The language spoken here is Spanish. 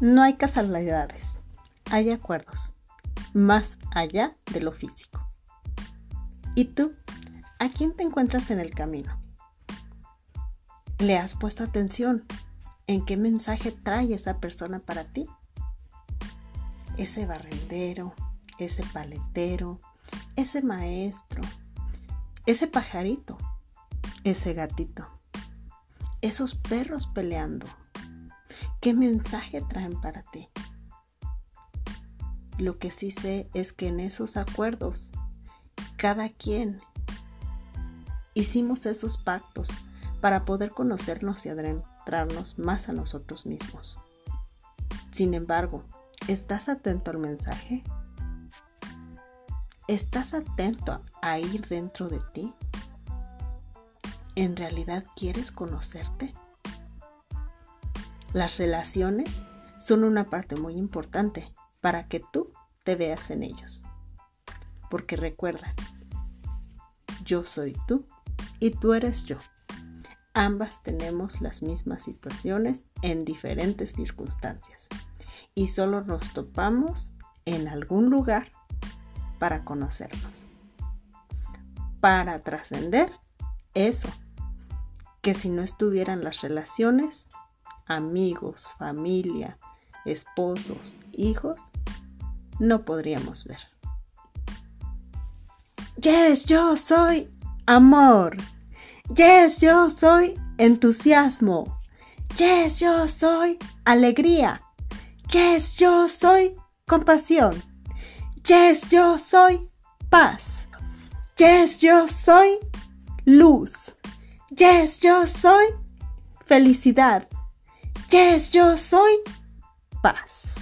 No hay casualidades, hay acuerdos, más allá de lo físico. ¿Y tú? ¿A quién te encuentras en el camino? ¿Le has puesto atención en qué mensaje trae esa persona para ti? Ese barrendero, ese paletero, ese maestro, ese pajarito, ese gatito, esos perros peleando. ¿Qué mensaje traen para ti? Lo que sí sé es que en esos acuerdos, cada quien hicimos esos pactos para poder conocernos y adentrarnos más a nosotros mismos. Sin embargo, ¿estás atento al mensaje? ¿Estás atento a ir dentro de ti? ¿En realidad quieres conocerte? Las relaciones son una parte muy importante para que tú te veas en ellos. Porque recuerda, yo soy tú y tú eres yo. Ambas tenemos las mismas situaciones en diferentes circunstancias y solo nos topamos en algún lugar para conocernos. Para trascender eso, que si no estuvieran las relaciones, amigos, familia, esposos, hijos, no podríamos ver. Yes, yo soy amor. Yes, yo soy entusiasmo. Yes, yo soy alegría. Yes, yo soy compasión. Yes, yo soy paz. Yes, yo soy luz. Yes, yo soy felicidad. Yes, yo soy paz.